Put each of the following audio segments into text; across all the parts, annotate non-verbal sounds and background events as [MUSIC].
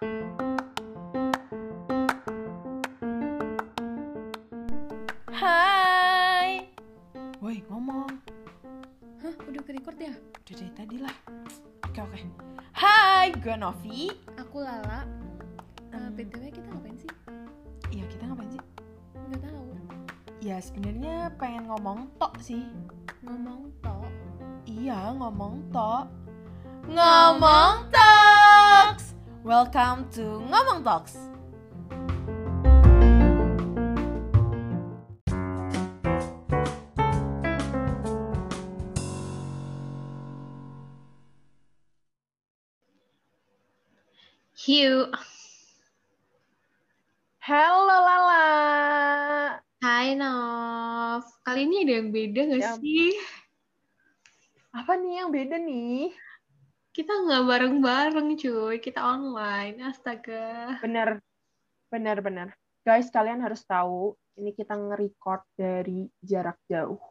Hai. Woi, ngomong. Hah, udah ke record ya? Udah dari tadi lah. Oke, oke. Hai, gue Novi. Aku Lala. Uh, Hmm. BTW kita ngapain sih? Iya, kita ngapain sih? Nggak tahu. Ya, sebenarnya pengen ngomong tok sih. Ngomong tok. Iya, ngomong tok. Ngomong. Welcome to Ngomong Talks. Hiu. Halo Lala. Hai Nov. Kali ini ada yang beda nggak Ya. sih? Apa nih yang beda nih? Kita nggak bareng-bareng cuy. Kita online. Astaga. Bener, bener, bener. Guys, kalian harus tahu, ini kita nge-record dari jarak jauh.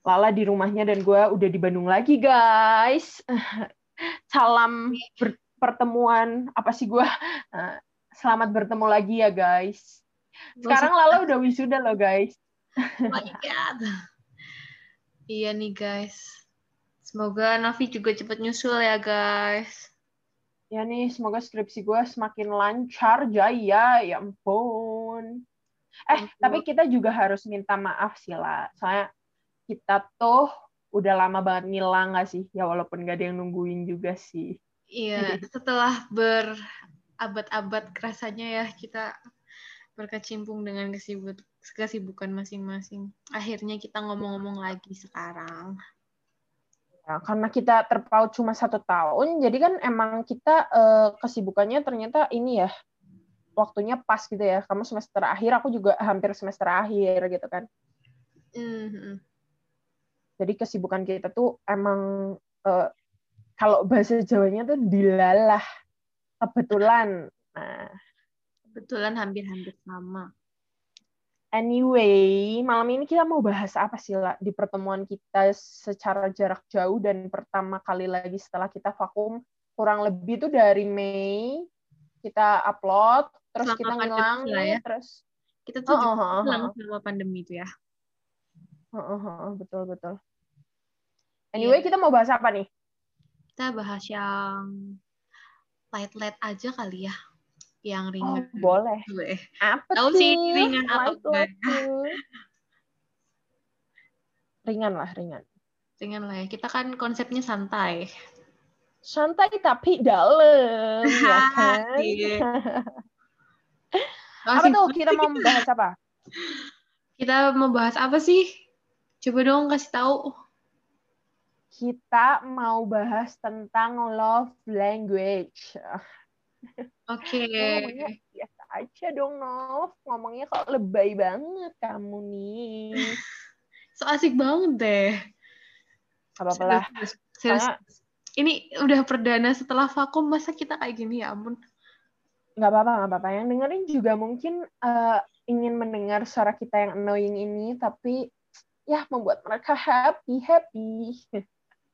Lala di rumahnya dan gue udah di Bandung lagi, guys. [LAUGHS] Salam ber- pertemuan, apa sih gue? Selamat bertemu lagi ya, guys. Sekarang Lala udah wisuda loh, guys. [LAUGHS] Oh my God. Iya nih guys. Semoga Novi juga cepet nyusul ya guys. Ya nih, semoga skripsi gue semakin lancar, jaya. Ya ampun. Eh, Ampun. tapi kita juga harus minta maaf sih lah. Soalnya kita tuh udah lama banget ngilang nggak sih? Ya walaupun gak ada yang nungguin juga sih. Iya, [LAUGHS] setelah berabad-abad rasanya ya kita berkecimpung dengan kesibuk kesibukan masing-masing. Akhirnya kita ngomong-ngomong lagi sekarang. Ya, karena kita terpaut cuma satu tahun, jadi kan emang kita eh, kesibukannya ternyata ini ya, waktunya pas gitu ya. Kamu semester akhir, aku juga hampir semester akhir gitu kan. Mhm. Jadi kesibukan kita tuh emang eh, kalau bahasa Jawanya tuh dilalah kebetulan. Nah, Kebetulan hampir-hampir sama. Anyway, malam ini kita mau bahas apa sih lah di pertemuan kita secara jarak jauh dan pertama kali lagi setelah kita vakum kurang lebih tuh dari Mei kita upload, terus Selama kita ngilang ya. terus Kita tuh Oh, oh, oh, oh. selama pandemi itu ya. Heeh, heeh, betul betul. Anyway, kita mau bahas apa nih? Kita bahas yang light-light aja kali ya. Yang Oh, ringan. boleh. Gue. Apa Tahu sih ringan apa enggak. Ringan lah, ringan. Ringan lah ya. Kita kan konsepnya santai. Santai tapi dalam, ya [LAUGHS] kan? Iya. apa tuh kita mau [LAUGHS] membahas apa? Kita mau bahas apa sih? Coba dong kasih tahu. Kita mau bahas tentang love language. Oke. [LAUGHS] Ngomongnya biasa aja dong, Nov. Ngomongnya kok lebay banget kamu nih. [LAUGHS] So asik banget deh. Gak apa-apa lah. Serius, Ini udah perdana setelah vakum, masa kita kayak gini ya ampun. Gak apa-apa, gak apa-apa. Yang dengerin juga mungkin eh, ingin mendengar suara kita yang annoying ini, tapi ya membuat mereka happy, happy.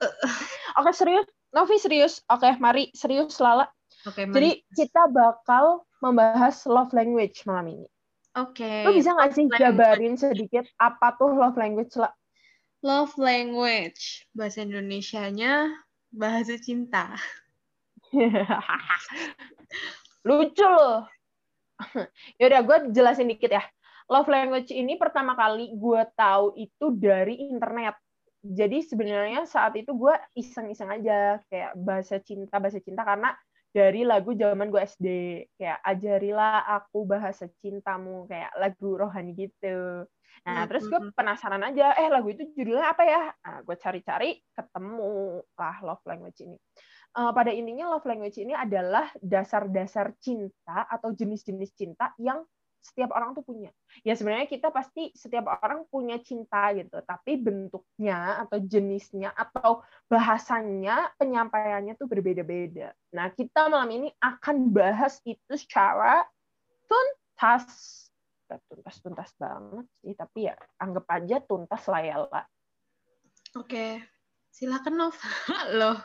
[LAUGHS] Oke, serius. Novi, serius. Oke, mari. Serius, Lala. Mari. Jadi kita bakal membahas love language malam ini. Oke. Lo bisa nggak sih love jabarin sedikit apa tuh love language lah? Love language. Bahasa Indonesianya bahasa cinta. [LAUGHS] Lucu loh. [LAUGHS] Yaudah, gue jelasin dikit ya. Love language ini pertama kali gue tahu itu dari internet. Jadi sebenarnya saat itu gue iseng-iseng aja kayak bahasa cinta bahasa cinta karena dari lagu zaman gue SD kayak ajarilah aku bahasa cintamu kayak lagu rohani gitu. Nah Hmm, terus gue hmm. penasaran aja, eh lagu itu judulnya apa ya? Nah, gue cari-cari ketemu lah love language ini. Eh, pada intinya love language ini adalah dasar-dasar cinta atau jenis-jenis cinta yang setiap orang tuh punya. Ya sebenarnya kita pasti setiap orang punya cinta gitu, tapi bentuknya atau jenisnya atau bahasanya penyampaiannya tuh berbeda-beda. Nah, kita malam ini akan bahas itu secara tuntas. Tuntas-tuntas banget sih, tapi ya anggap aja tuntas lah ya lah. Oke. Silakan Nov. [LAUGHS] Loh.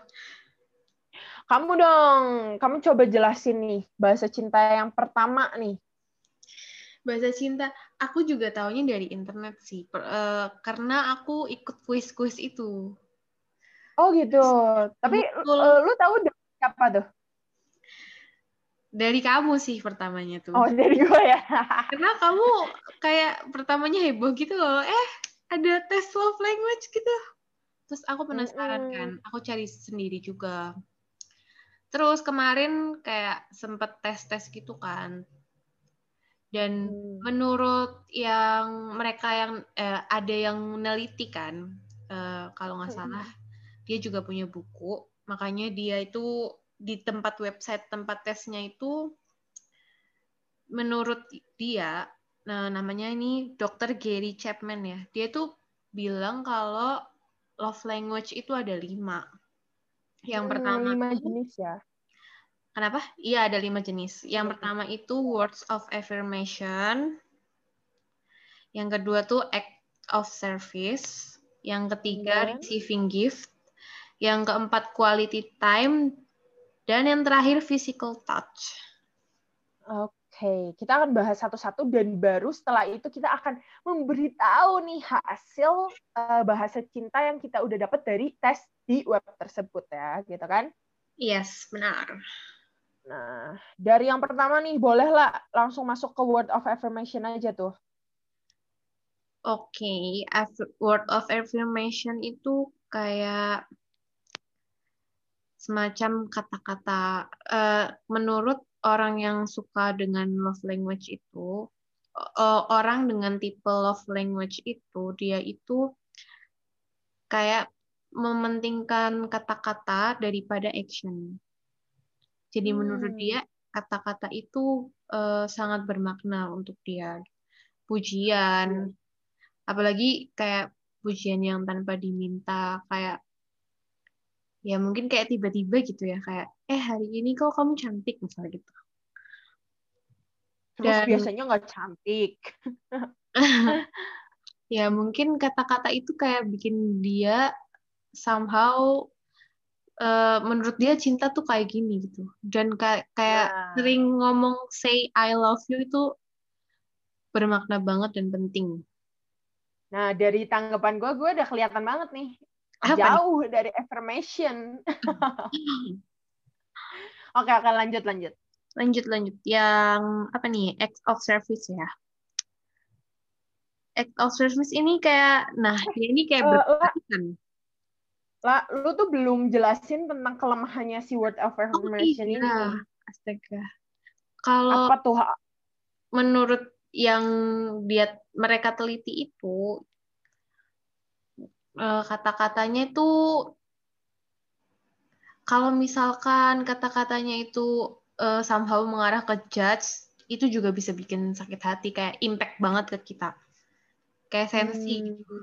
Kamu dong, kamu coba jelasin nih bahasa cinta yang pertama nih. Bahasa cinta, aku juga taunya dari internet sih, per, uh, karena aku ikut kuis-kuis itu. Oh gitu. Tapi uh, lu tahu dari siapa tuh? Dari kamu sih pertamanya tuh. Oh dari gue ya. [LAUGHS] karena kamu kayak pertamanya heboh gitu loh. Eh ada tes love language gitu. Terus aku penasaran kan, aku cari sendiri juga. Terus kemarin kayak sempet tes-tes gitu kan. Dan hmm. menurut yang mereka yang eh, ada yang meneliti kan, eh, kalau nggak salah, dia juga punya buku. Makanya dia itu di tempat website tempat tesnya itu, menurut dia, nah namanya ini Dr. Gary Chapman ya, dia tuh bilang kalau love language itu ada lima. Yang hmm, pertama lima jenis ya. Kenapa? Iya ada lima jenis. Yang pertama itu words of affirmation. Yang kedua tuh act of service. Yang ketiga hmm. receiving gift. Yang keempat quality time. Dan yang terakhir physical touch. Oke. Oke, kita akan bahas satu-satu dan baru setelah itu kita akan memberitahu nih hasil uh, bahasa cinta yang kita udah dapat dari tes di web tersebut ya, gitu kan? Yes, benar. Nah, dari yang pertama nih, bolehlah langsung masuk ke word of affirmation aja tuh. Oke, okay. word of affirmation itu kayak semacam kata-kata uh, menurut orang yang suka dengan love language itu, uh, orang dengan tipe love language itu, dia itu kayak mementingkan kata-kata daripada action. Jadi hmm. menurut dia kata-kata itu uh, sangat bermakna untuk dia. Pujian, apalagi kayak pujian yang tanpa diminta, kayak ya mungkin kayak tiba-tiba gitu ya kayak eh hari ini kok kamu cantik misalnya gitu terus Dan, biasanya nggak cantik [LAUGHS] ya mungkin kata-kata itu kayak bikin dia somehow uh, menurut dia cinta tuh kayak gini gitu dan kayak kayak nah. sering ngomong say I love you itu bermakna banget dan penting nah dari tanggapan gue gue udah kelihatan banget nih apa jauh nih? dari affirmation. [LAUGHS] oke, oke lanjut lanjut. Lanjut lanjut. Yang apa nih? Act of service ya. Act of service ini kayak nah, ini kayak uh, lah, lu tuh belum jelasin tentang kelemahannya si word of affirmation oh, iya. ini. Astaga. Kalau apa tuh? Menurut yang dia mereka teliti itu uh, kata-katanya itu kalau misalkan kata-katanya itu uh, somehow mengarah ke judge itu juga bisa bikin sakit hati kayak impact banget ke kita kayak sensi hmm. gitu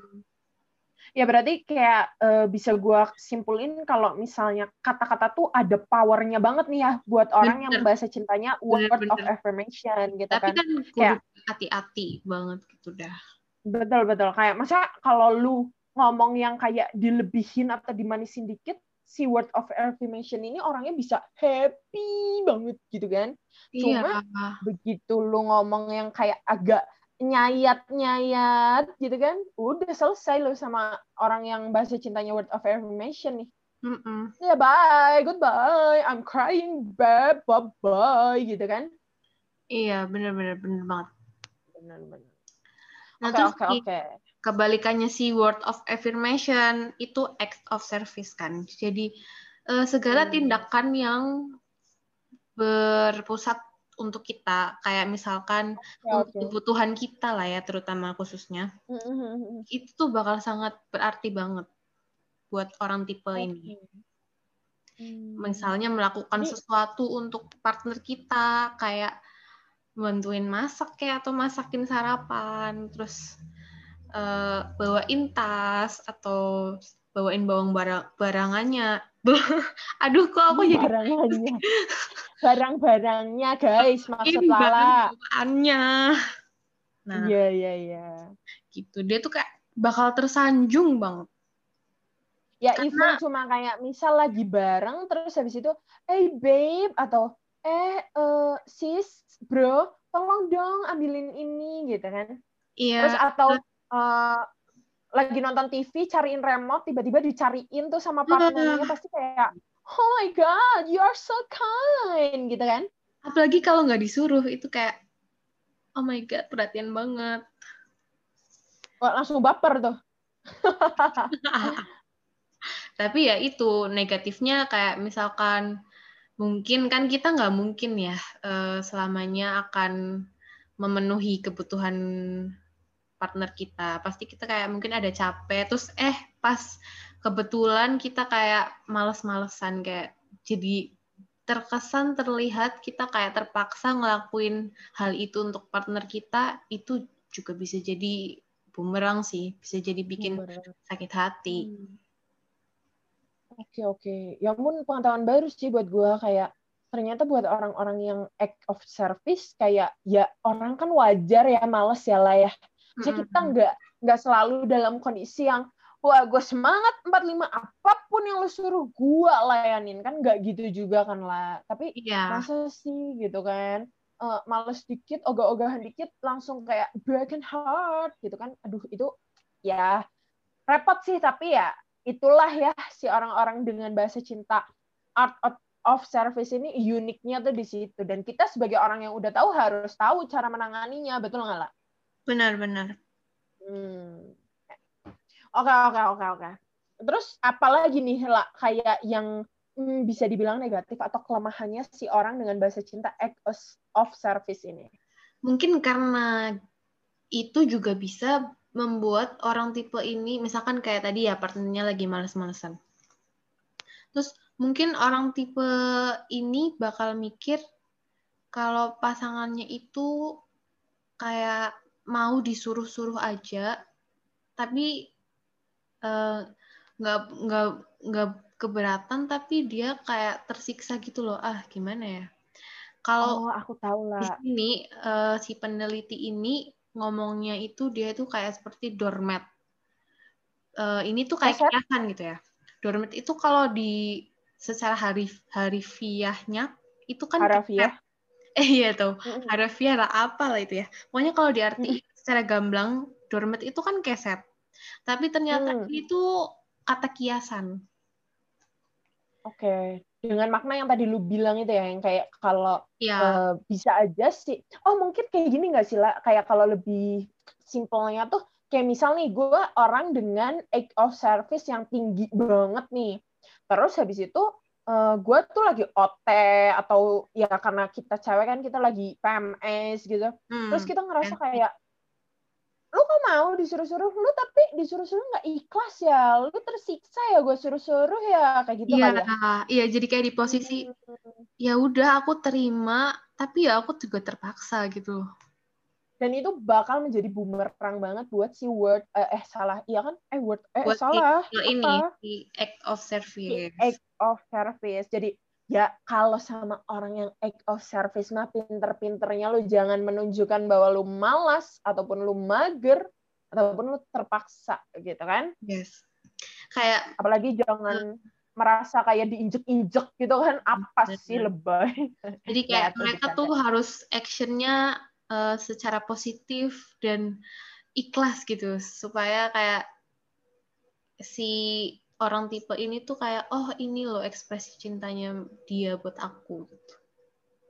ya berarti kayak uh, bisa gue simpulin kalau misalnya kata-kata tuh ada powernya banget nih ya buat orang bener. yang bahasa cintanya word bener, bener. of affirmation gitu tapi kan, kan kayak hati-hati banget gitu dah betul betul kayak masa kalau lu ngomong yang kayak dilebihin atau dimanisin dikit, si word of affirmation ini orangnya bisa happy banget gitu kan. Iya. Cuma begitu lu ngomong yang kayak agak nyayat-nyayat gitu kan, udah selesai lu sama orang yang bahasa cintanya word of affirmation nih. Mm -mm. Ya bye, goodbye, I'm crying, bye, bye, bye, gitu kan? Iya, benar-benar benar banget. Benar-benar. Nah, oke, oke, oke kebalikannya si word of affirmation itu act of service kan. Jadi uh, segala hmm. tindakan yang berpusat untuk kita kayak misalkan okay, untuk kebutuhan kita lah ya terutama khususnya hmm, hmm, itu tuh bakal sangat berarti banget buat orang tipe okay. ini. Misalnya melakukan sesuatu untuk partner kita kayak bantuin masak kayak atau masakin sarapan terus uh, bawain tas atau bawain bawang barang barangannya. [LAUGHS] Aduh kok aku jadi barangannya. [LAUGHS] Barang-barangnya guys, maksud Lala. Bawaannya. Nah. Iya, iya, iya. Gitu. Dia tuh kayak bakal tersanjung banget. Ya even cuma kayak misal lagi bareng terus habis itu, eh hey, babe atau eh uh, sis bro tolong dong ambilin ini gitu kan. Iya. Terus atau uh, lagi nonton TV cariin remote tiba-tiba dicariin tuh sama partnernya pasti kayak oh my god you are so kind gitu kan. Apalagi kalau nggak disuruh itu kayak oh my god perhatian banget. Wah, langsung baper tuh. [LAUGHS] Tapi ya itu negatifnya kayak misalkan mungkin kan kita nggak mungkin ya uh, selamanya akan memenuhi kebutuhan partner kita pasti kita kayak mungkin ada capek terus eh pas kebetulan kita kayak males-malesan kayak jadi terkesan terlihat kita kayak terpaksa ngelakuin hal itu untuk partner kita itu juga bisa jadi bumerang sih bisa jadi bikin bumerang. sakit hati hmm. oke oke ya pun pengetahuan baru sih buat gue kayak ternyata buat orang-orang yang act of service kayak ya orang kan wajar ya males ya lah ya jadi kita nggak nggak selalu dalam kondisi yang wah gue semangat 45 apa pun yang lo suruh gue layanin. Kan nggak gitu juga kan lah tapi yeah. masa sih gitu kan? Uh, males dikit ogah-ogahan dikit langsung kayak broken heart gitu kan. Aduh itu ya repot sih tapi ya itulah ya si orang-orang dengan bahasa cinta art of, of service ini uniknya tuh di situ. Dan kita sebagai orang yang udah tahu harus tahu cara menanganinya betul nggak lah Benar-benar. Hmm. Oke, oke, oke, oke. Terus apalagi nih lah kayak yang hmm, bisa dibilang negatif atau kelemahannya si orang dengan bahasa cinta act of service ini? Mungkin karena itu juga bisa membuat orang tipe ini, misalkan kayak tadi ya partnernya lagi males-malesan. Terus mungkin orang tipe ini bakal mikir kalau pasangannya itu kayak mau disuruh-suruh aja tapi eh, nggak uh, nggak nggak keberatan tapi dia kayak tersiksa gitu loh. Ah gimana ya? Kalau oh, aku tahu lah. di sini uh, si peneliti ini ngomongnya itu dia itu kayak seperti doormat. Uh, ini tuh kayak kiasan gitu ya. Doormat itu kalau di secara harif harifiahnya itu kan harafiah? eh [LAUGHS] iya tuh harafiah lah apa lah itu ya pokoknya kalau diarti mm-hmm. secara gamblang doormat itu kan keset tapi ternyata mm. itu kata kiasan oke okay. dengan makna yang tadi lu bilang itu ya yang kayak kalau. Iya. uh, bisa aja sih oh mungkin kayak gini nggak sih lah kayak kalau lebih simpelnya tuh kayak misal nih gue orang dengan act of service yang tinggi banget nih terus habis itu uh, eh, gue tuh lagi OT atau ya karena kita cewek kan kita lagi PMS gitu. Hmm. terus kita ngerasa kayak lu kok mau disuruh-suruh? Lu tapi disuruh-suruh nggak ikhlas ya. Lu tersiksa ya gue suruh-suruh ya kayak gitu iya ya. iya jadi kayak di posisi hmm. ya udah aku terima tapi ya aku juga terpaksa gitu. Dan itu bakal menjadi bumerang banget buat si word eh, eh salah. Iya kan? Eh word eh buat salah. Ini di act of service. Act of service. Jadi ya kalau sama orang yang act of service mah pinter-pinternya lu jangan menunjukkan bahwa lu malas ataupun lu mager ataupun lu terpaksa gitu kan? Yes. Kayak apalagi jangan uh, merasa kayak diinjek-injek gitu kan? Apa sih lebay? Jadi [LAUGHS] kayak ya, mereka tuh harus actionnya uh, secara positif dan ikhlas gitu supaya kayak si orang tipe ini tuh kayak oh ini loh ekspresi cintanya dia buat aku gitu.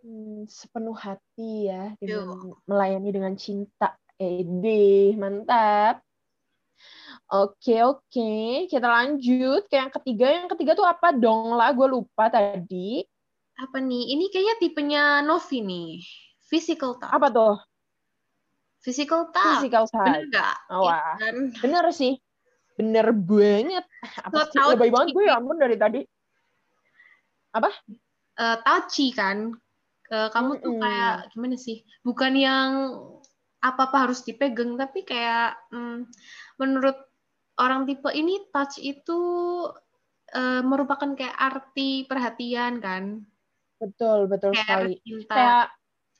Hmm, sepenuh hati ya dengan Yo. melayani dengan cinta. Ede, mantap. Oke, oke. Kita lanjut ke yang ketiga. Yang ketiga tuh apa dong lah? Gue lupa tadi. Apa nih? Ini kayaknya tipenya Novi nih. Physical touch. Apa tuh? Physical touch. Physical touch. Bener gak? Oh, wah. Ya, Bener sih. Bener banget. Apa sih? Lebay banget gue ya ampun dari tadi. Apa? Uh, touchy kan. Uh, kamu tuh kayak gimana sih? Bukan yang apa-apa harus dipegang, tapi kayak hmm, menurut orang tipe ini touch itu uh, merupakan kayak arti perhatian kan? Betul, betul kayak sekali. Cinta. Kayak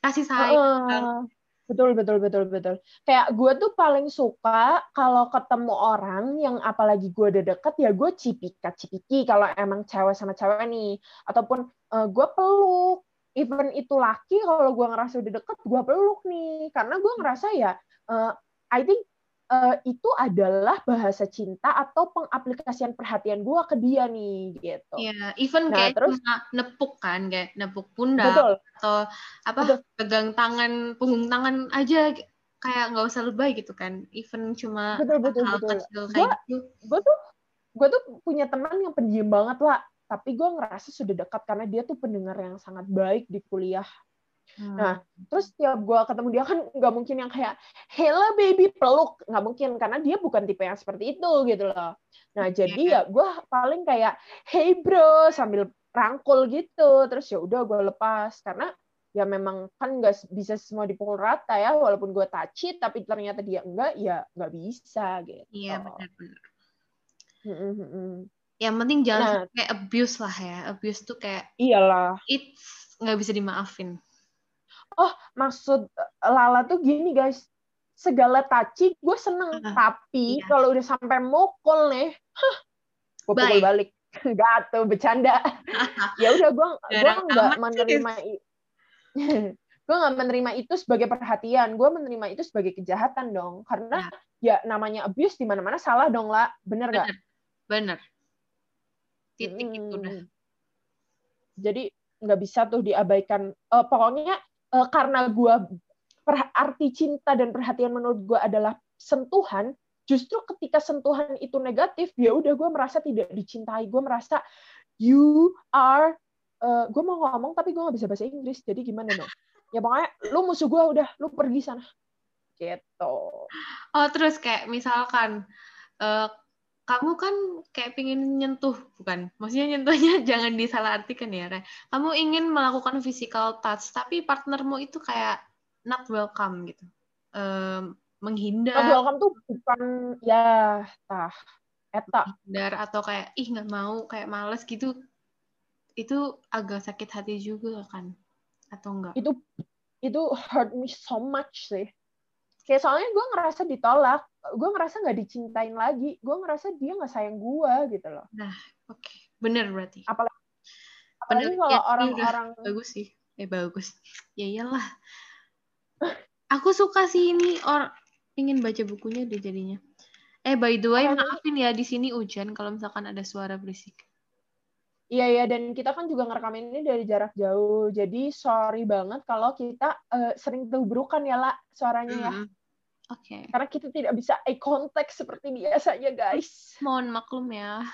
kasih sayang. Uh, Betul, betul, betul, betul. Kayak gue tuh paling suka kalau ketemu orang yang apalagi gue udah deket, ya gue cipika-cipiki kalau emang cewek sama cewek nih. Ataupun uh, gue peluk. Even itu laki, kalau gue ngerasa udah deket, gue peluk nih. Karena gue ngerasa ya, uh, I think uh, itu adalah bahasa cinta atau pengaplikasian perhatian gue ke dia nih gitu. Iya, even nah, kayak terus cuma nepuk kan, kayak nepuk pundak betul. atau apa betul. pegang tangan, punggung tangan aja kayak nggak usah lebay gitu kan. Even cuma betul betul hal betul. kecil kayak gua, gitu. Gue tuh gue tuh punya teman yang pendiam banget lah, tapi gue ngerasa sudah dekat karena dia tuh pendengar yang sangat baik di kuliah Hmm. Nah, terus tiap gue ketemu dia kan nggak mungkin yang kayak hello baby peluk nggak mungkin karena dia bukan tipe yang seperti itu gitu loh. Nah jadi ya gue paling kayak hey bro sambil rangkul gitu terus ya udah gue lepas karena ya memang kan nggak bisa semua dipukul rata ya walaupun gue touchy tapi ternyata dia enggak ya nggak bisa gitu. Iya benar-benar. Yang penting jangan nah, kayak abuse lah ya. Abuse tuh kayak iyalah. It's nggak bisa dimaafin oh maksud eh, Lala tuh gini guys. Segala taci gue seneng uh, tapi iya. kalau udah sampai mukul nih huh, gue pukul balik. [LAUGHS] Gak tuh bercanda. [LAUGHS] Ya udah gue gue nggak menerima [LAUGHS] gue nggak menerima itu sebagai perhatian. Gue menerima itu sebagai kejahatan dong. Karena ya, ya namanya abuse di mana mana salah dong lah bener gak bener. Titik hmm. itu udah. Jadi nggak bisa tuh diabaikan. Uh, pokoknya uh, karena gue arti cinta dan perhatian menurut gue adalah sentuhan justru ketika sentuhan itu negatif ya udah gue merasa tidak dicintai. Gue merasa you are uh, gue mau ngomong tapi gue nggak bisa bahasa Inggris jadi gimana dong? Ya pokoknya lu musuh gue udah lu pergi sana. Gitu. Oh terus kayak misalkan uh, kamu kan kayak pingin nyentuh bukan? Maksudnya nyentuhnya [LAUGHS] jangan disalahartikan ya kayak kamu ingin melakukan physical touch tapi partnermu itu kayak not welcome gitu. Um, menghindar. Not welcome tuh bukan ya tah eta. Menghindar atau kayak ih nggak mau kayak males gitu. Itu agak sakit hati juga kan? Atau enggak itu itu hurt me so much sih kayak soalnya gue ngerasa ditolak gue ngerasa nggak dicintain lagi gue ngerasa dia nggak sayang gue gitu loh. Nah oke. Okay. bener berarti. Apalagi apalagi kalau ya, orang-orang bagus sih. Eh bagus. Ya iyalah. Aku suka sih ini or ingin baca bukunya deh jadinya. Eh by the way maafin ya di sini hujan kalau misalkan ada suara berisik Iya ya dan kita kan juga ngerekam ini dari jarak jauh. Jadi sorry banget kalau kita uh, sering tubrukan ya lah suaranya ya. Mm. Oke. Okay. Karena kita tidak bisa eye contact seperti biasanya guys. Mohon maklum ya.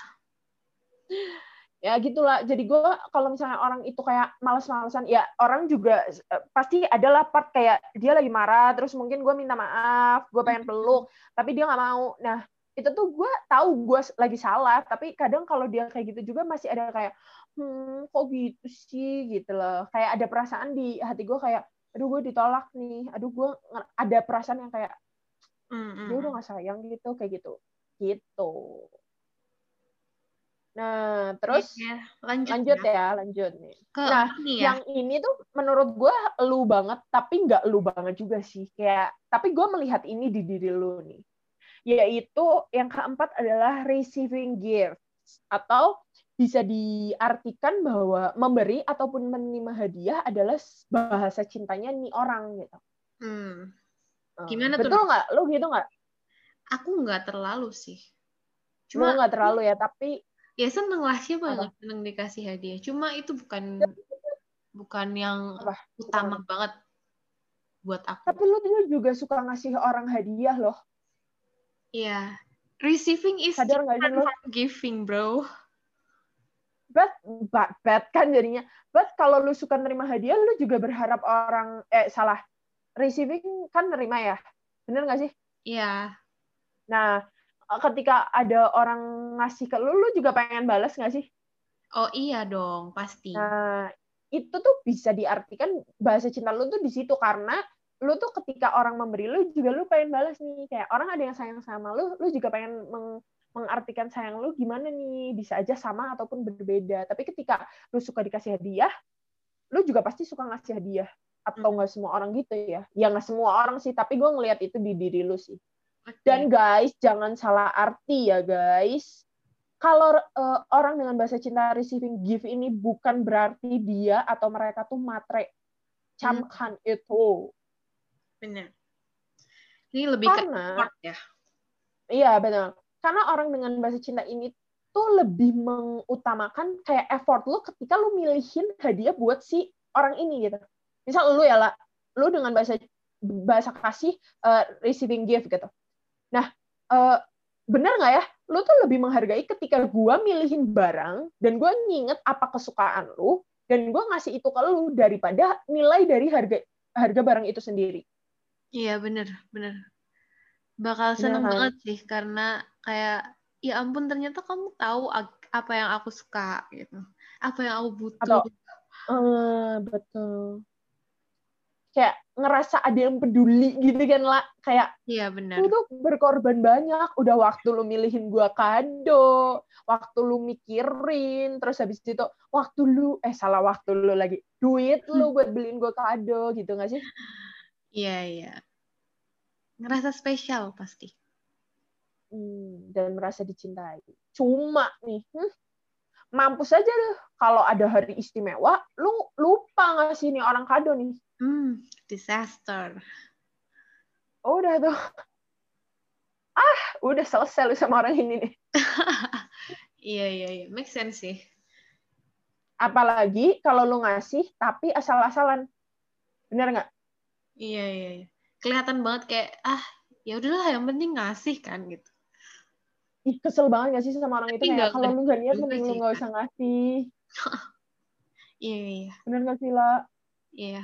Ya gitulah. Jadi gue kalau misalnya orang itu kayak malas-malasan, ya orang juga uh, pasti adalah part kayak dia lagi marah, terus mungkin gue minta maaf, gue pengen peluk, tapi dia nggak mau. Nah itu tuh gue tahu gue lagi salah tapi kadang kalau dia kayak gitu juga masih ada kayak hmm kok gitu sih? gitu loh. Kayak ada perasaan di hati gue kayak aduh gue ditolak nih. Aduh gue ada perasaan yang kayak mm-hmm. dia udah gak sayang gitu kayak gitu. Gitu. Nah terus ya, lanjut, lanjut ya. ya lanjut nih. Ke nah ini ya? yang ini tuh menurut gue lu banget tapi nggak lu banget juga sih. Kayak tapi gue melihat ini di diri lu nih yaitu yang keempat adalah receiving gifts atau bisa diartikan bahwa memberi ataupun menerima hadiah adalah bahasa cintanya nih orang gitu. Hmm. Eh, Gimana Betul tuh? Betul nggak? Lu gitu nggak? Aku nggak terlalu sih. Cuma nggak terlalu ya, tapi ya seneng lah siapa yang seneng dikasih hadiah. Cuma itu bukan bukan yang Apa? utama Apa? banget buat aku. Tapi lu juga suka ngasih orang hadiah loh. Iya. Receiving is Sadar different from giving, bro. But, but, but kan jadinya. But kalau lu suka nerima hadiah, lu juga berharap orang, eh salah. Receiving kan nerima ya? Bener nggak sih? Iya. Nah, ketika ada orang ngasih ke lu, lu juga pengen balas nggak sih? Oh iya dong, pasti. Nah, itu tuh bisa diartikan bahasa cinta lu tuh di situ karena lu tuh ketika orang memberi lu juga lu pengen balas nih. Kayak orang ada yang sayang sama lu lu juga pengen meng, mengartikan sayang lu gimana nih? Bisa aja sama ataupun berbeda. Tapi ketika lu suka dikasih hadiah lu juga pasti suka ngasih hadiah. Atau nggak semua orang gitu ya. Ya nggak semua orang sih tapi gue ngelihat itu di diri lu sih. Dan guys jangan salah arti ya guys. Kalau uh, orang dengan bahasa cinta receiving gift ini bukan berarti dia atau mereka tuh matre. Camkan hmm. itu benar ini lebih karena, ke ya. Iya benar karena orang dengan bahasa cinta ini tuh lebih mengutamakan kayak effort lu ketika lu milihin hadiah buat si orang ini gitu. Misal lu ya lah lu dengan bahasa bahasa kasih uh, receiving gift gitu. Nah, uh, benar nggak ya? Lu tuh lebih menghargai ketika gue milihin barang dan gue nginget apa kesukaan lu dan gue ngasih itu ke lu daripada nilai dari harga harga barang itu sendiri. Iya bener bener. Bakal seneng bener, banget sih karena kayak ya ampun ternyata kamu tahu apa yang aku suka gitu, apa yang aku butuh. Atau, uh, betul. Kayak ngerasa ada yang peduli gitu kan lah kayak iya benar lu tuh berkorban banyak udah waktu lu milihin gua kado waktu lu mikirin terus habis itu waktu lu eh salah waktu lu lagi duit lu buat beliin gua kado gitu gak sih iya iya ngerasa spesial pasti hmm, dan merasa dicintai cuma nih hmm, mampus aja deh kalau ada hari istimewa lu lupa ngasih nih orang kado nih Hmm, disaster. Oh, udah tuh. Ah, udah selesai lu sama orang ini nih. [LAUGHS] iya, iya, iya. Make sense sih. Apalagi kalau lu ngasih tapi asal-asalan. Bener nggak? Iya, iya, iya. Kelihatan banget kayak, ah, ya udahlah yang penting ngasih kan gitu. Ih, kesel banget gak sih sama orang tapi itu kayak kalau lu gak niat mending lu gak usah ngasih. [LAUGHS] iya, iya. Bener gak sih, La? Iya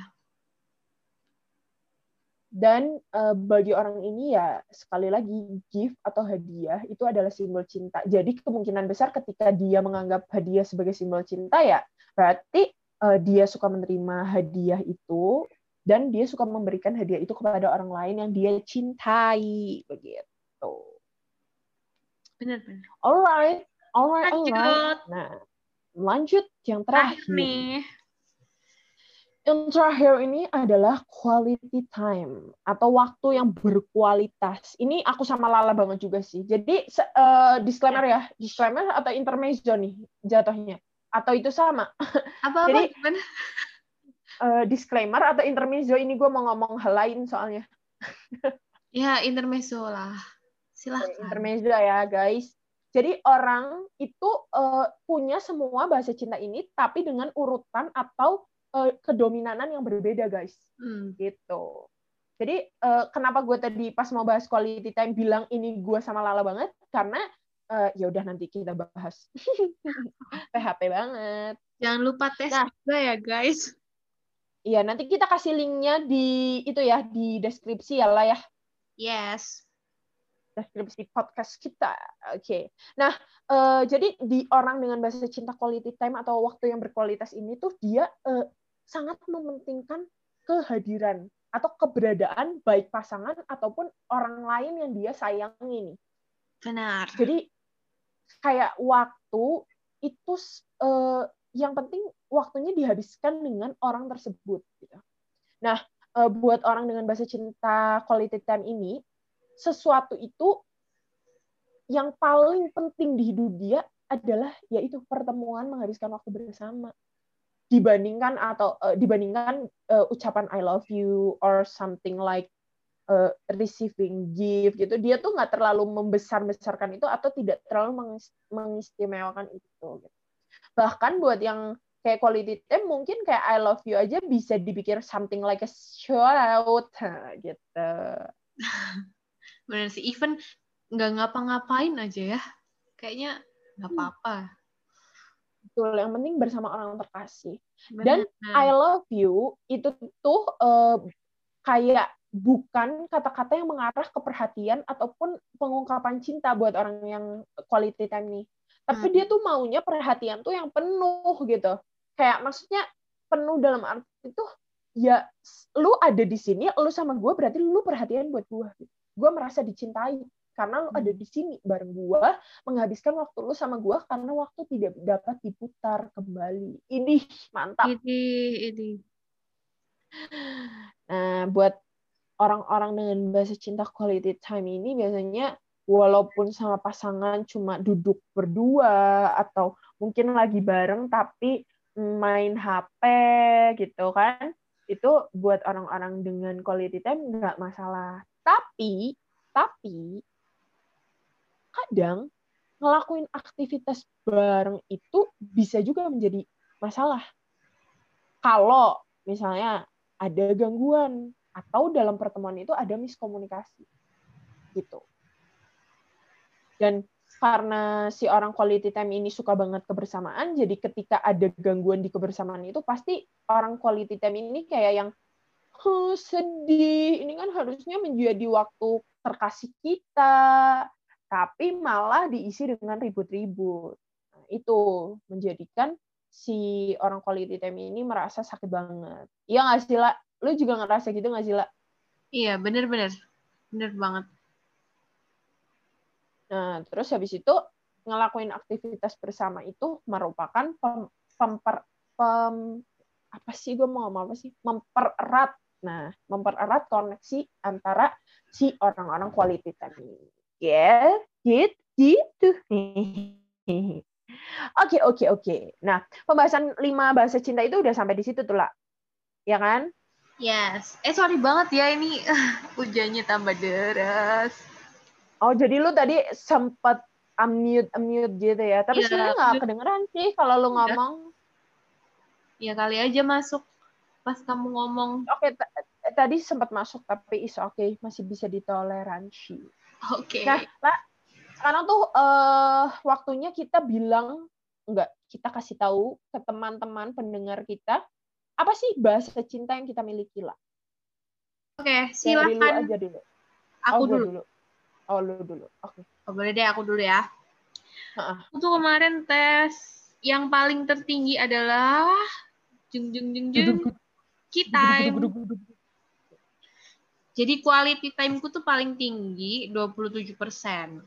dan uh, bagi orang ini ya sekali lagi gift atau hadiah itu adalah simbol cinta. Jadi kemungkinan besar ketika dia menganggap hadiah sebagai simbol cinta ya berarti uh, dia suka menerima hadiah itu dan dia suka memberikan hadiah itu kepada orang lain yang dia cintai begitu. Benar benar. Alright, alright, alright. Nah, lanjut yang terakhir. nih yang terakhir ini adalah quality time atau waktu yang berkualitas. Ini aku sama Lala banget juga sih. Jadi uh, disclaimer ya, disclaimer atau intermezzo nih jatuhnya. Atau itu sama. Apa, -apa Jadi uh, disclaimer atau intermezzo ini gue mau ngomong hal lain soalnya. [LAUGHS] ya intermezzo lah. Silahkan. Intermezzo ya guys. Jadi orang itu uh, punya semua bahasa cinta ini tapi dengan urutan atau uh, kedominanan yang berbeda guys hmm. gitu jadi uh, kenapa gue tadi pas mau bahas quality time bilang ini gue sama Lala banget karena uh, ya udah nanti kita bahas [LAUGHS] PHP banget jangan lupa tes nah, juga ya guys iya nanti kita kasih linknya di itu ya di deskripsi ya lah ya yes deskripsi podcast kita. Oke. Okay. Nah, uh, jadi di orang dengan bahasa cinta quality time atau waktu yang berkualitas ini tuh dia uh, sangat mementingkan kehadiran atau keberadaan baik pasangan ataupun orang lain yang dia sayangi nih. Benar. Jadi kayak waktu itu uh, yang penting waktunya dihabiskan dengan orang tersebut gitu. Nah, uh, buat orang dengan bahasa cinta quality time ini sesuatu itu yang paling penting di hidup dia adalah yaitu pertemuan menghabiskan waktu bersama dibandingkan atau uh, dibandingkan uh, ucapan I love you or something like uh, receiving gift gitu dia tuh nggak terlalu membesar-besarkan itu atau tidak terlalu mengistimewakan itu gitu. Bahkan buat yang kayak quality time mungkin kayak I love you aja bisa dipikir something like a shout out gitu [LAUGHS] benar sih even nggak ngapa-ngapain aja ya kayaknya nggak hmm. apa-apa Betul, yang penting bersama orang terkasih. Dan I love you itu tuh uh, kayak bukan kata-kata yang mengarah ke perhatian ataupun pengungkapan cinta buat orang yang quality time nih. Tapi hmm. dia tuh maunya perhatian tuh yang penuh gitu. Kayak maksudnya penuh dalam arti itu ya lu ada di sini, lu sama gue berarti lu perhatian buat gue. Gue merasa dicintai karena lu ada hmm. di sini bareng gua menghabiskan waktu lu sama gua karena waktu tidak dapat diputar kembali ini mantap ini ini buat orang-orang dengan bahasa cinta quality time ini biasanya walaupun sama pasangan cuma duduk berdua atau mungkin lagi bareng tapi main HP gitu kan itu buat orang-orang dengan quality time nggak masalah. Tapi tapi kadang ngelakuin aktivitas bareng itu bisa juga menjadi masalah. Kalau misalnya ada gangguan atau dalam pertemuan itu ada miskomunikasi gitu dan karena si orang quality time ini suka banget kebersamaan, jadi ketika ada gangguan di kebersamaan itu pasti orang quality time ini kayak yang sedih, ini kan harusnya menjadi waktu terkasih kita, tapi malah diisi dengan ribut-ribut. Nah, itu menjadikan si orang quality time ini merasa sakit banget. Iya nggak sih? Lu juga ngerasa gitu nggak sih? Iya, bener-bener. Bener banget. Nah, terus habis itu ngelakuin aktivitas bersama itu merupakan pem, pemper, pem, apa sih gue mau ngomong apa sih? Mempererat. Nah mempererat koneksi antara si orang-orang quality time ini. Ya gitu gitu. [LAUGHS] Oke oke oke. Nah pembahasan lima bahasa cinta itu udah sampai di situ tuh lah ya kan? Yes. Eh sorry banget ya ini [LAUGHS] hujannya tambah deras Oh, jadi lu tadi sempat unmute unmute gitu ya. Tapi ya, sebenarnya nggak kedengeran sih kalau lu ngomong. Ya kali aja masuk pas kamu ngomong. Oke, okay, tadi sempat masuk tapi is oke, okay. masih bisa ditoleransi. Oke. Okay. Nah, lah, sekarang tuh uh, waktunya kita bilang enggak, kita kasih tahu ke teman-teman pendengar kita apa sih bahasa cinta yang kita miliki lah. Oke, okay, silakan. Dari aja dulu. Aku oh, dulu. dulu. Oh, lu dulu. Oke. Okay. Oh, boleh deh aku dulu ya. Aku tuh kemarin tes yang paling tertinggi adalah jeng jeng jeng jeng key time. Jadi quality time-ku tuh paling tinggi 27 persen.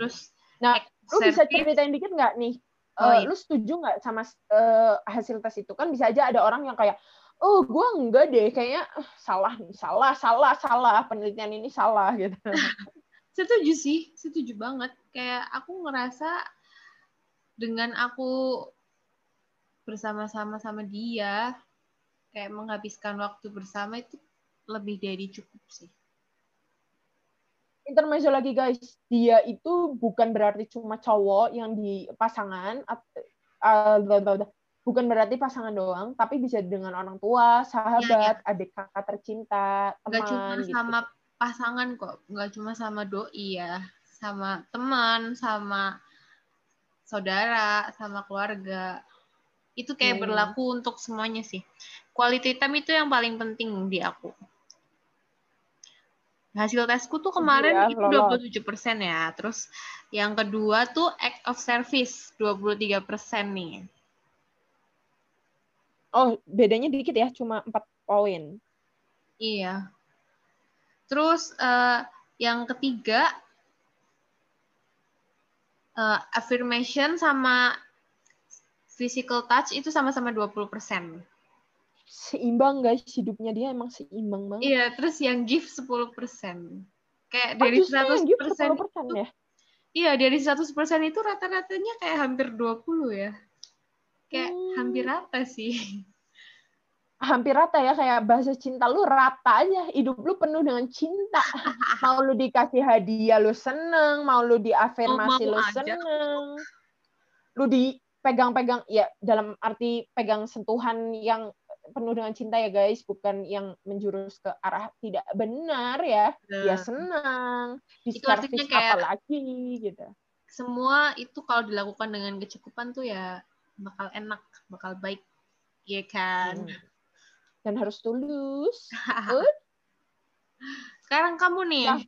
Terus, nah, lu bisa ceritain dikit nggak nih? Oh, uh, iya. Lu setuju nggak sama uh, hasil tes itu? Kan bisa aja ada orang yang kayak, oh gue enggak deh kayaknya salah nih salah salah salah penelitian ini salah gitu. [LAUGHS] Setuju sih setuju banget. Kayak aku ngerasa dengan aku bersama-sama sama dia kayak menghabiskan waktu bersama itu lebih dari cukup sih. Intermezzo lagi guys. Dia itu bukan berarti cuma cowok yang di pasangan uh, bukan berarti pasangan doang, tapi bisa dengan orang tua, sahabat, ya, ya. adik kakak tercinta, teman. Gak cuma gitu. sama pasangan kok, nggak cuma sama doi ya, sama teman, sama saudara, sama keluarga. Itu kayak hmm. berlaku untuk semuanya sih. Quality time itu yang paling penting di aku. Hasil tesku tuh kemarin ya, itu 27 persen ya. Terus yang kedua tuh act of service 23 persen nih. Oh, bedanya dikit ya, cuma 4 poin. Iya. Terus uh, yang ketiga uh, affirmation sama physical touch itu sama-sama 20%. Seimbang guys, hidupnya dia emang seimbang banget. Iya, terus yang gift 10%. Kayak oh, dari 100% gift 10% itu, ya? Iya, dari 100% itu rata-ratanya kayak hampir 20 ya. Hampir rata sih. Hampir rata ya kayak bahasa cinta lu rata aja. Hidup lu penuh dengan cinta. [LAUGHS] Mau lu dikasih hadiah lu seneng mau lu diafirmasi oh, lu aja. seneng. Lu dipegang-pegang ya dalam arti pegang sentuhan yang penuh dengan cinta ya guys. Bukan yang menjurus ke arah tidak benar ya. Dia ya senang. Di apa lagi gitu. Semua itu kalau dilakukan dengan kecukupan tuh ya bakal enak, bakal baik. Iya kan? Hmm. Dan harus tulus. [LAUGHS] sekarang kamu nih. Nah,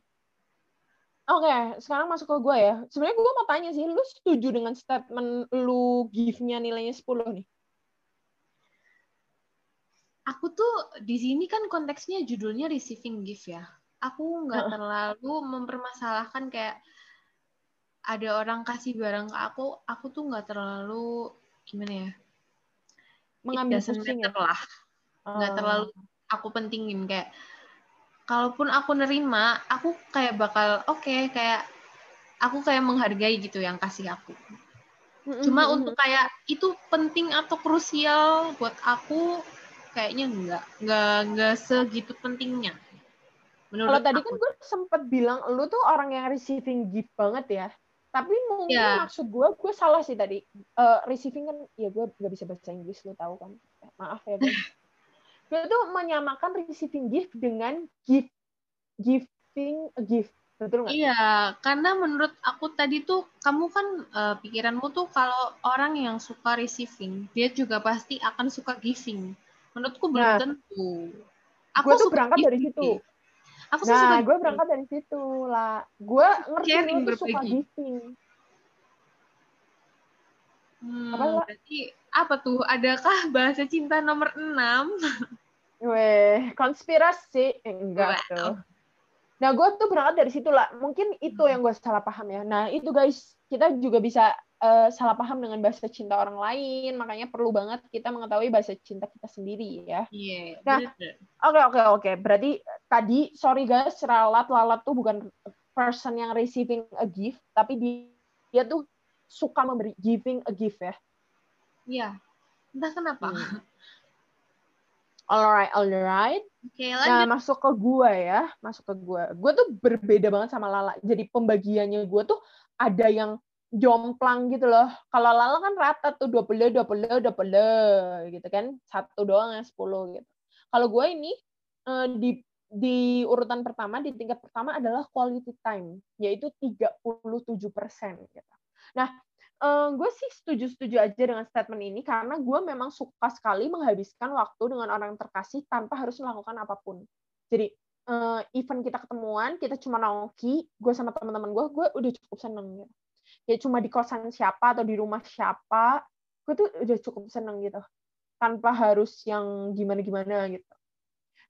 Oke, okay, sekarang masuk ke gue ya. Sebenarnya gue mau tanya sih, lu setuju dengan statement lu give-nya nilainya 10 nih? Aku tuh di sini kan konteksnya judulnya receiving gift ya. Aku nggak terlalu mempermasalahkan kayak ada orang kasih barang ke aku, aku tuh nggak terlalu gimana ya? Mengambil pusing ya? lah nggak oh. terlalu aku pentingin kayak kalaupun aku nerima aku kayak bakal oke okay, kayak aku kayak menghargai gitu yang kasih aku. Cuma untuk kayak itu penting atau krusial buat aku kayaknya enggak enggak enggak segitu pentingnya. Kalau tadi kan gue sempet bilang lu tuh orang yang receiving gift banget ya tapi mungkin yeah. maksud gue gue salah sih tadi uh, receiving kan ya gue nggak bisa bahasa Inggris lu tahu kan maaf ya gue [LAUGHS] gue tuh menyamakan receiving gift dengan gift giving a gift betul nggak? Iya, karena menurut aku tadi tuh kamu kan uh, pikiranmu tuh kalau orang yang suka receiving, dia juga pasti akan suka giving. Menurutku belum nah, tentu. Aku gue tuh berangkat giving. dari situ. Aku nah, gue berangkat dari situ lah. Gue ngerti Sharing lu suka giving. Hmm, apa berarti apa tuh? Adakah bahasa cinta nomor 6? [LAUGHS] Weh, konspirasi enggak wow. tuh. Nah, gue tuh berangkat dari situ lah. Mungkin itu yang gue salah paham ya. Nah, itu guys, kita juga bisa uh, salah paham dengan bahasa cinta orang lain. Makanya perlu banget kita mengetahui bahasa cinta kita sendiri ya. Iya. Yeah, nah, oke okay, oke okay, oke. Okay. Berarti tadi sorry guys, ralat lalat tuh bukan person yang receiving a gift, tapi dia, dia tuh suka memberi giving a gift ya. Iya. Entah kenapa. Hmm. Alright, alright. Oke, lanjut. Nah, masuk ke gua ya, masuk ke gua. Gua tuh berbeda banget sama Lala. Jadi pembagiannya gua tuh ada yang jomplang gitu loh. Kalau Lala kan rata tuh 20, 20, 20 gitu kan. Satu doang ya 10 gitu. Kalau gua ini eh, di di urutan pertama, di tingkat pertama adalah quality time, yaitu 37 persen. Gitu. Nah, uh, gue sih setuju-setuju aja dengan statement ini karena gue memang suka sekali menghabiskan waktu dengan orang terkasih tanpa harus melakukan apa pun. Jadi uh, even kita ketemuan, kita cuma nongki, gue sama teman-teman gue, gue udah cukup seneng gitu. Ya cuma di kosan siapa atau di rumah siapa, gue tuh udah cukup seneng gitu. Tanpa harus yang gimana-gimana gitu.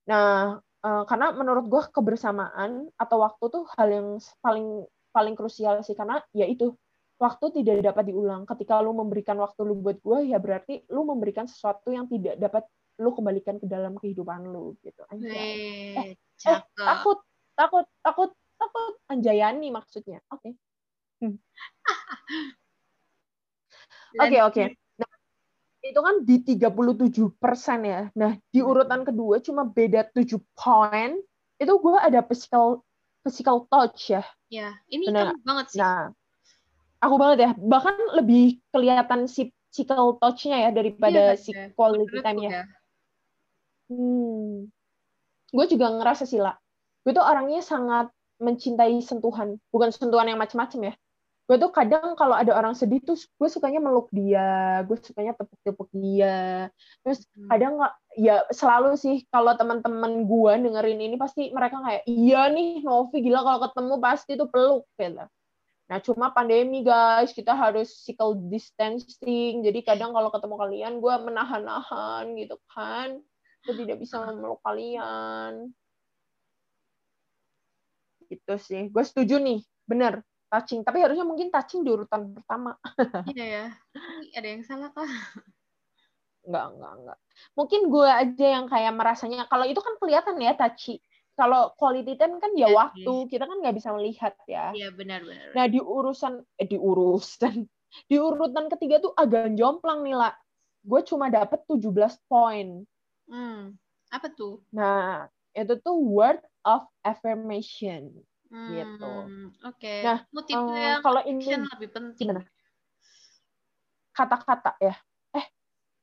Nah, uh, karena menurut gue kebersamaan atau waktu tuh hal yang paling paling krusial sih karena ya itu waktu tidak dapat diulang. Ketika lu memberikan waktu lu buat gue, ya berarti lu memberikan sesuatu yang tidak dapat lu kembalikan ke dalam kehidupan lu gitu. Anjay. Eh, eh, takut, takut, takut, takut. Anjayani maksudnya. Oke. Okay. Hmm. Oke, oke. Okay, okay. Nah, itu kan di 37 persen ya. Nah, di hmm. urutan kedua cuma beda 7 poin. Itu gue ada physical physical touch ya. Ya, ini nah, banget sih. Nah, aku banget ya bahkan lebih kelihatan si physical touch-nya ya daripada iya, si quality time-nya. Ya. Hmm. Gue juga ngerasa sih lah. Gue tuh orangnya sangat mencintai sentuhan, bukan sentuhan yang macam-macam ya. Gue tuh kadang kalau ada orang sedih tuh gue sukanya meluk dia, gue sukanya tepuk-tepuk dia. Terus hmm. kadang nggak, ya selalu sih kalau teman-teman gue dengerin ini pasti mereka kayak iya nih Novi gila kalau ketemu pasti tuh peluk gitu Nah, cuma pandemi guys, kita harus physical distancing. Jadi kadang kalau ketemu kalian, gue menahan-nahan gitu kan. Gue tidak bisa memeluk kalian. Gitu sih. Gue setuju nih, bener. Touching. Tapi harusnya mungkin touching di urutan pertama. [LAUGHS] Iya ya. Ada yang salah kah? Enggak, enggak, enggak. Mungkin gue aja yang kayak merasanya, kalau itu kan kelihatan ya touchy kalau quality time kan ya yes, waktu kita kan nggak bisa melihat ya. Iya benar-benar. Nah di urusan eh, di urusan [LAUGHS] di urutan ketiga tuh agak jomplang nih lah. Gue cuma dapet 17 poin. Hmm, apa tuh? Nah itu tuh word of affirmation hmm, gitu. Oke. Okay. Nah um, kalau ini lebih penting. Kata-kata ya. Eh.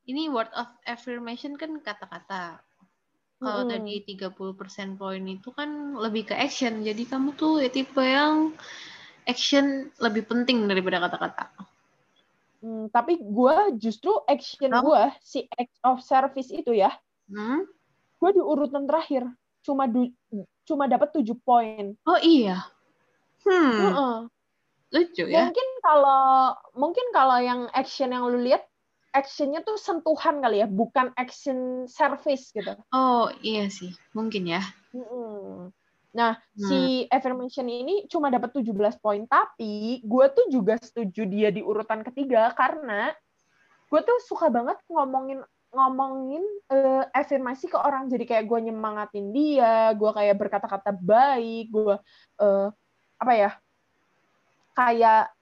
Ini word of affirmation kan kata-kata. Kalau hmm. tadi 30% poin itu kan lebih ke action. Jadi kamu tuh ya tipe yang action lebih penting daripada kata-kata. Hmm, tapi gue justru action oh. gue si act of service itu ya, hmm? gue di urutan terakhir cuma du, cuma dapat 7 poin. Oh iya. Hmm. Uh -uh. Lucu ya. Mungkin kalau mungkin kalau yang action yang lu lihat actionnya tuh sentuhan kali ya, bukan action service gitu. Oh iya sih, mungkin ya. Nah, hmm. si affirmation ini cuma dapat 17 poin, tapi gue tuh juga setuju dia di urutan ketiga karena gue tuh suka banget ngomongin ngomongin uh, afirmasi ke orang jadi kayak gue nyemangatin dia gue kayak berkata-kata baik gue uh, apa ya kayak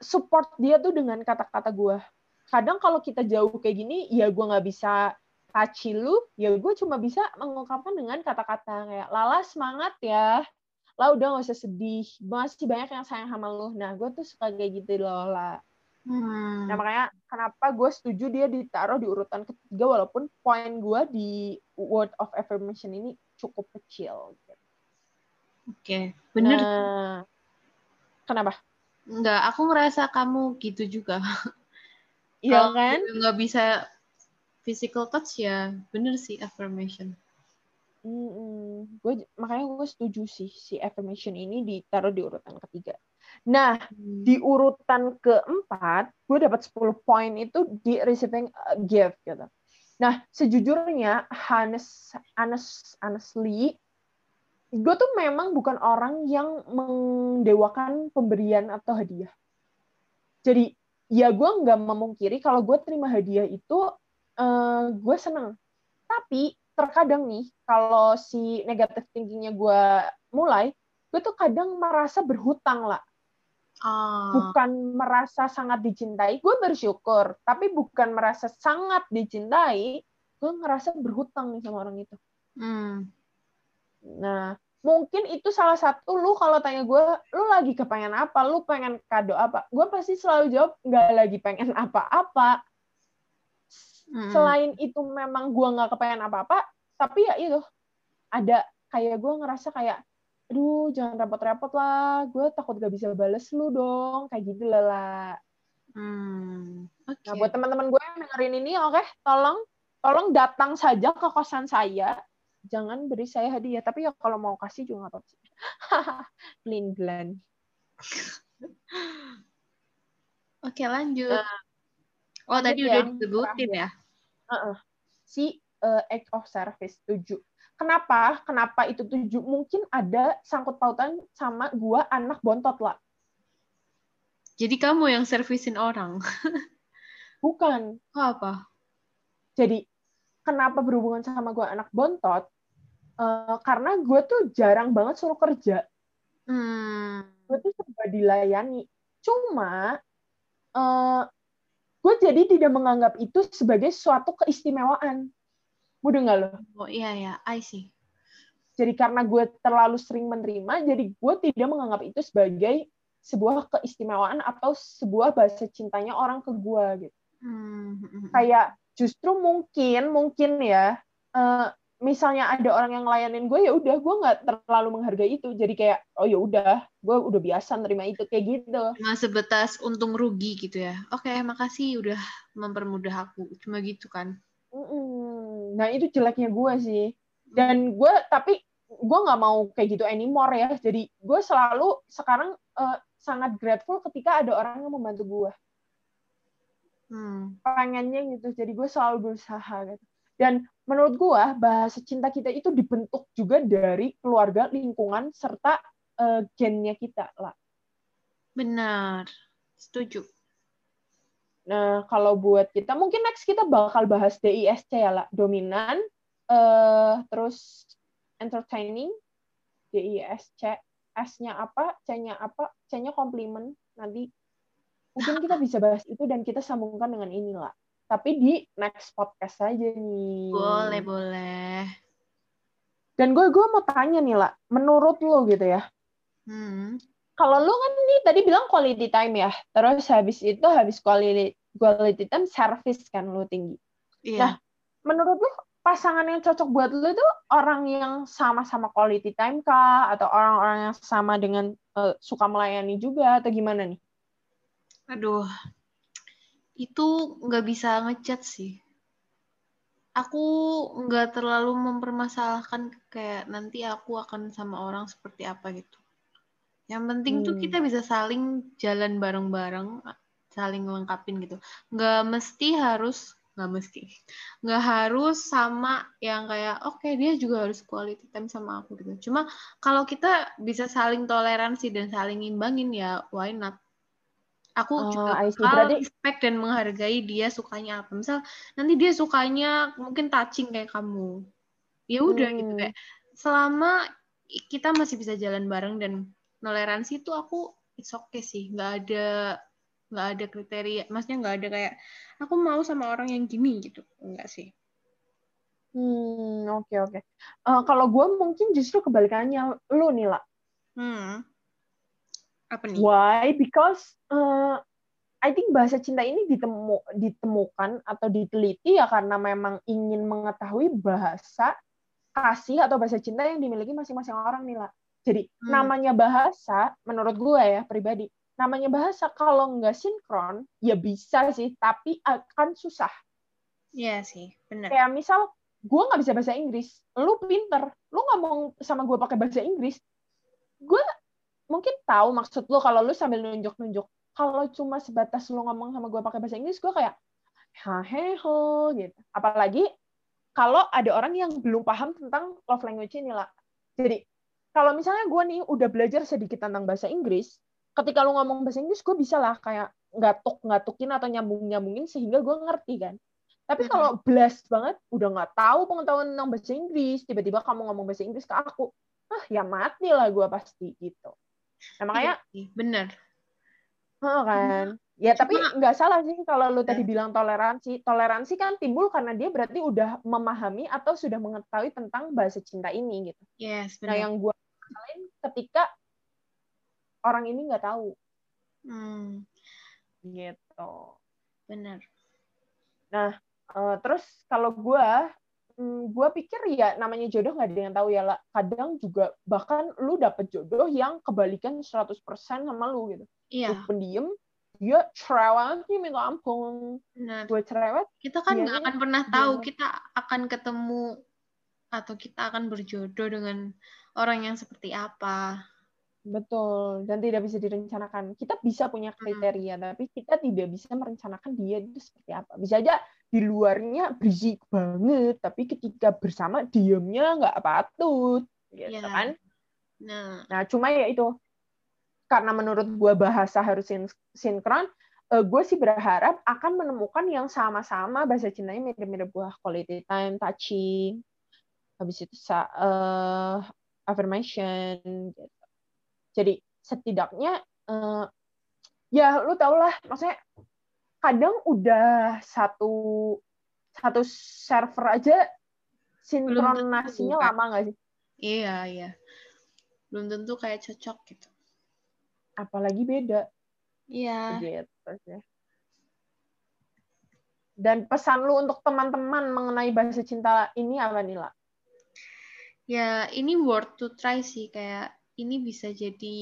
support dia tuh dengan kata-kata gue. Kadang kalau kita jauh kayak gini, ya gue nggak bisa touchy lu, ya gue cuma bisa mengungkapkan dengan kata-kata kayak Lala semangat ya, lah udah nggak usah sedih, masih banyak yang sayang sama lu. Nah gue tuh suka kayak gitu loh lah. Hmm. Nah makanya kenapa gue setuju dia ditaruh di urutan ketiga walaupun poin gue di word of affirmation ini cukup kecil. Oke, okay. bener. Nah, kenapa? Enggak, aku ngerasa kamu gitu juga. Iya kan? Nggak bisa physical touch ya, bener sih affirmation. Gue makanya gue setuju sih si affirmation ini ditaruh di urutan ketiga. Nah, hmm. di urutan keempat, gue dapat 10 poin itu di receiving gift gitu. Nah, sejujurnya, honest, honest, honestly, gue tuh memang bukan orang yang mendewakan pemberian atau hadiah. Jadi ya gue nggak memungkiri kalau gue terima hadiah itu uh, gue seneng. Tapi terkadang nih kalau si negatif thinkingnya gue mulai, gue tuh kadang merasa berhutang lah. Oh. Bukan merasa sangat dicintai, gue bersyukur. Tapi bukan merasa sangat dicintai, gue ngerasa berhutang nih sama orang itu. Hmm Nah, mungkin itu salah satu lu kalau tanya gue, lu lagi kepengen apa? Lu pengen kado apa? Gue pasti selalu jawab, nggak lagi pengen apa-apa. Hmm. Selain itu memang gue nggak kepengen apa-apa, tapi ya itu, ada kayak gue ngerasa kayak, aduh jangan repot-repot lah, gue takut gak bisa bales lu dong, kayak gitu lah. Hmm. Okay. Nah buat teman-teman gue yang dengerin ini, oke, okay, tolong tolong datang saja ke kosan saya jangan beri saya hadiah tapi ya kalau mau kasih juga nggak apa-apa [LAUGHS] Lin Glenn oke lanjut oh tadi udah disebutin ya uh -uh. si uh, act of service tujuh. Kenapa? Kenapa itu tujuh? Mungkin ada sangkut pautan sama gua anak bontot lah jadi kamu yang servisin orang. [LAUGHS] Bukan. Oh, apa? Jadi kenapa berhubungan sama gue anak bontot? Uh, karena gue tuh jarang banget suruh kerja. Hmm. gue tuh serba dilayani. Cuma uh, gue jadi tidak menganggap itu sebagai suatu keistimewaan mudah nggak lo oh iya ya I see jadi karena gue terlalu sering menerima jadi gue tidak menganggap itu sebagai sebuah keistimewaan atau sebuah bahasa cintanya orang ke gue gitu hmm. hmm, hmm. kayak justru mungkin mungkin ya uh, misalnya ada orang yang ngelayanin gue ya udah gue nggak terlalu menghargai itu. Jadi kayak oh ya udah gue udah biasa nerima itu kayak gitu. Cuma sebatas untung rugi gitu ya. Oke makasih udah mempermudah aku. Cuma gitu kan. Nah itu jeleknya gue sih. Dan gue tapi gue nggak mau kayak gitu anymore ya. Jadi gue selalu sekarang uh, sangat grateful ketika ada orang yang membantu gue. Hmm. pengennya gitu. Jadi gue selalu berusaha gitu dan menurut gue bahasa cinta kita itu dibentuk juga dari keluarga lingkungan serta uh, gennya kita lah benar. Setuju. Nah kalau buat kita mungkin next kita bakal bahas DISC ya lah dominan uh, terus entertaining DISC S-nya apa, C-nya apa, C-nya komplimen nanti mungkin kita bisa bahas itu dan kita sambungkan dengan inilah. Tapi di next podcast saja nih. Boleh, boleh. Dan gue gue mau tanya nih lah, menurut lo gitu ya. Hmm. Kalau lo kan nih tadi bilang quality time ya, terus habis itu habis quality quality time service kan lo tinggi. Iya. Nah, menurut lo pasangan yang cocok buat lo itu orang yang sama-sama quality time kah atau orang-orang yang sama dengan uh, suka melayani juga atau gimana nih? Aduh, itu nggak bisa ngechat sih. Aku nggak terlalu mempermasalahkan kayak nanti aku akan sama orang seperti apa gitu. Yang penting hmm. tuh kita bisa saling jalan bareng-bareng, saling lengkapin gitu. Nggak mesti harus nggak mesti nggak harus sama yang kayak oke okay, dia juga harus quality time sama aku gitu cuma kalau kita bisa saling toleransi dan saling imbangin ya why not aku Oh, juga bakal Berarti respect dan menghargai dia sukanya apa. Misal nanti dia sukanya mungkin touching kayak kamu. Ya udah gitu hmm, kayak selama kita masih bisa jalan bareng dan toleransi itu aku it's okay sih. nggak ada nggak ada kriteria, maksudnya nggak ada kayak aku mau sama orang yang gini gitu. Enggak sih. hmm, oke oke. Eh, kalau gue mungkin justru kebalikannya lu nih lah. Hmm. Apa nih? Why? Because eh, I think bahasa cinta ini ditemu, ditemukan atau diteliti ya karena memang ingin mengetahui bahasa kasih atau bahasa cinta yang dimiliki masing-masing orang nih lah. Jadi Hmm. namanya bahasa, menurut gue ya pribadi, namanya bahasa kalau nggak sinkron ya bisa sih, tapi akan susah. Iya sih, benar. Kayak misal gue nggak bisa bahasa Inggris, lu pinter, lu ngomong sama gue pakai bahasa Inggris, gue mungkin tahu maksud lu kalau lu sambil nunjuk-nunjuk. Kalau cuma sebatas lu ngomong sama gue pakai bahasa Inggris, gue kayak haheho gitu. Apalagi kalau ada orang yang belum paham tentang love language ini lah. Jadi kalau misalnya gue nih udah belajar sedikit tentang bahasa Inggris, ketika lu ngomong bahasa Inggris, gue bisa lah kayak ngatuk ngatukin atau nyambung nyambungin sehingga gue ngerti kan. Tapi kalau blast banget, udah nggak tahu pengetahuan tentang bahasa Inggris, tiba-tiba kamu ngomong bahasa Inggris ke aku, ah ya mati lah gue pasti gitu. Nah makanya, Iya benar. Heeh kan, ya tapi Cuma- nggak salah sih kalau lu tadi Ya. bilang toleransi. Toleransi kan timbul karena dia berarti udah memahami atau sudah mengetahui tentang bahasa cinta ini gitu. Yes, Nah yang gue masalahin ketika orang ini nggak tahu Hmm, gitu. benar. Eh, terus kalau gue, gue pikir ya namanya jodoh nggak ada yang tahu ya lah. Kadang juga bahkan lu dapet jodoh yang kebalikan 100% sama lu gitu. Lu Iya, pendiam, dia cerewetnya minta ampun. benar. Gue cerewet, Kita kan nggak akan pernah tahu kita akan ketemu atau kita akan berjodoh dengan orang yang seperti apa. Betul. Dan tidak bisa direncanakan. Kita bisa punya kriteria, tapi kita tidak bisa merencanakan dia itu seperti apa. Bisa aja di luarnya berisik banget, tapi ketika bersama diamnya nggak patut. Gitu Iya. kan. Nah, Nah, cuma ya itu karena menurut gue bahasa harus sin- sinkron, gue sih berharap akan menemukan yang sama-sama bahasa cintanya mirip-mirip gue quality time, touching, habis itu eh, affirmation, gitu. Jadi setidaknya eh, ya lu tau lah, maksudnya kadang udah satu satu server aja sinkronasinya lama nggak sih? iya, iya. Belum tentu kayak cocok gitu. Apalagi beda. Iya. gitu sih. Dan pesan lu untuk teman-teman mengenai bahasa cinta ini apa nih, La? Ya, ini worth to try sih. Kayak ini bisa jadi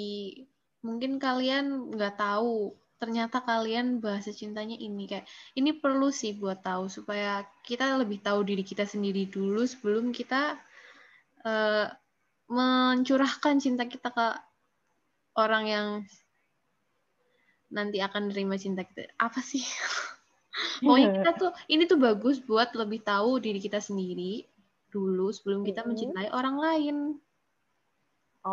mungkin kalian nggak tahu ternyata kalian bahasa cintanya ini kayak ini perlu sih buat tahu supaya kita lebih tahu diri kita sendiri dulu sebelum kita eh, mencurahkan cinta kita ke orang yang nanti akan menerima cinta kita. Apa sih? [LAUGHS] Pokoknya kita tuh ini tuh bagus buat lebih tahu diri kita sendiri dulu sebelum kita mencintai orang lain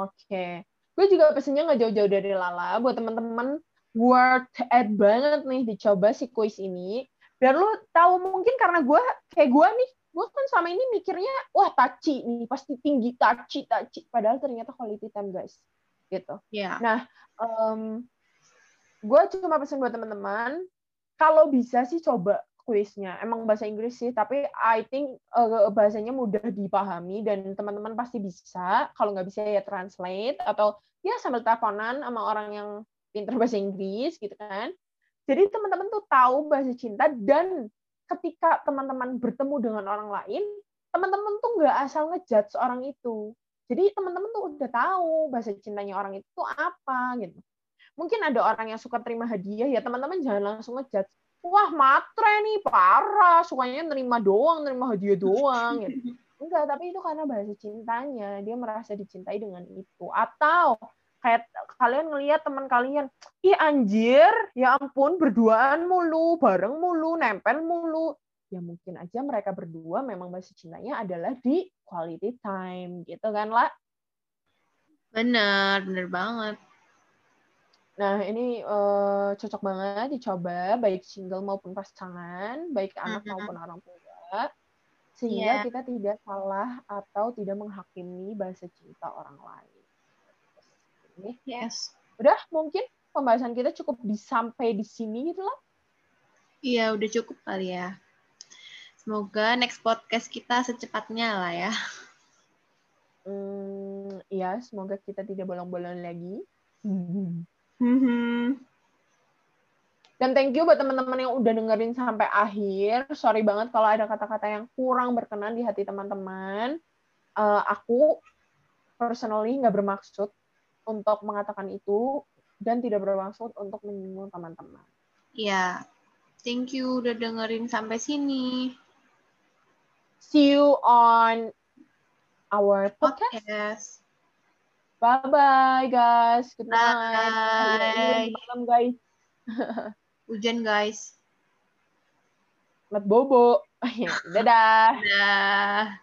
Oke. Gue juga pesennya nggak jauh-jauh dari Lala. Buat teman-teman, worth it banget nih dicoba si kuis ini. Biar lu tahu mungkin karena gue, kayak gue nih, gue kan selama ini mikirnya, wah taci nih, pasti tinggi, taci, taci. Padahal ternyata quality time, guys. Gitu. ya um, gue cuma pesen buat teman-teman kalau bisa sih coba kuisnya emang bahasa Inggris sih tapi I think uh, bahasanya mudah dipahami dan teman-teman pasti bisa kalau nggak bisa ya translate atau ya sambil teleponan sama orang yang pinter bahasa Inggris gitu kan jadi teman-teman tuh tahu bahasa cinta dan ketika teman-teman bertemu dengan orang lain teman-teman tuh nggak asal ngejudge orang itu jadi teman-teman tuh udah tahu bahasa cintanya orang itu apa gitu. Mungkin ada orang yang suka terima hadiah ya teman-teman jangan langsung ngejudge. Wah matre nih parah, sukanya nerima doang, nerima hadiah doang. Gitu. [LAUGHS] Enggak, tapi itu karena bahasa cintanya. Dia merasa dicintai dengan itu. Atau kayak kalian ngelihat teman kalian, ih anjir, ya ampun berduaan mulu, bareng mulu, nempel mulu. Ya mungkin aja mereka berdua memang bahasa cintanya adalah di quality time gitu kan lah. benar benar banget Nah, ini uh, cocok banget dicoba baik single maupun pasangan, baik anak mm -hmm. maupun orang tua, sehingga yeah. kita tidak salah atau tidak menghakimi bahasa cinta orang lain. Yes. Udah, mungkin pembahasan kita cukup di, sampai di sini gitu lah. Iya, udah cukup kali ya. Semoga next podcast kita secepatnya lah ya. Hmm, iya, semoga kita tidak bolong-bolong lagi. [LAUGHS] Mm-hmm. Dan thank you buat teman-teman yang udah dengerin sampai akhir. Sorry banget kalau ada kata-kata yang kurang berkenan di hati teman-teman. Uh, aku personally nggak bermaksud untuk mengatakan itu dan tidak bermaksud untuk menyinggung teman-teman. Iya. Thank you udah dengerin sampai sini. See you on our podcast. podcast. Bye bye guys. Good night. Bye. Malam guys. [LAUGHS] Hujan guys. Mat bobo. [LAUGHS] Dadah. Dadah.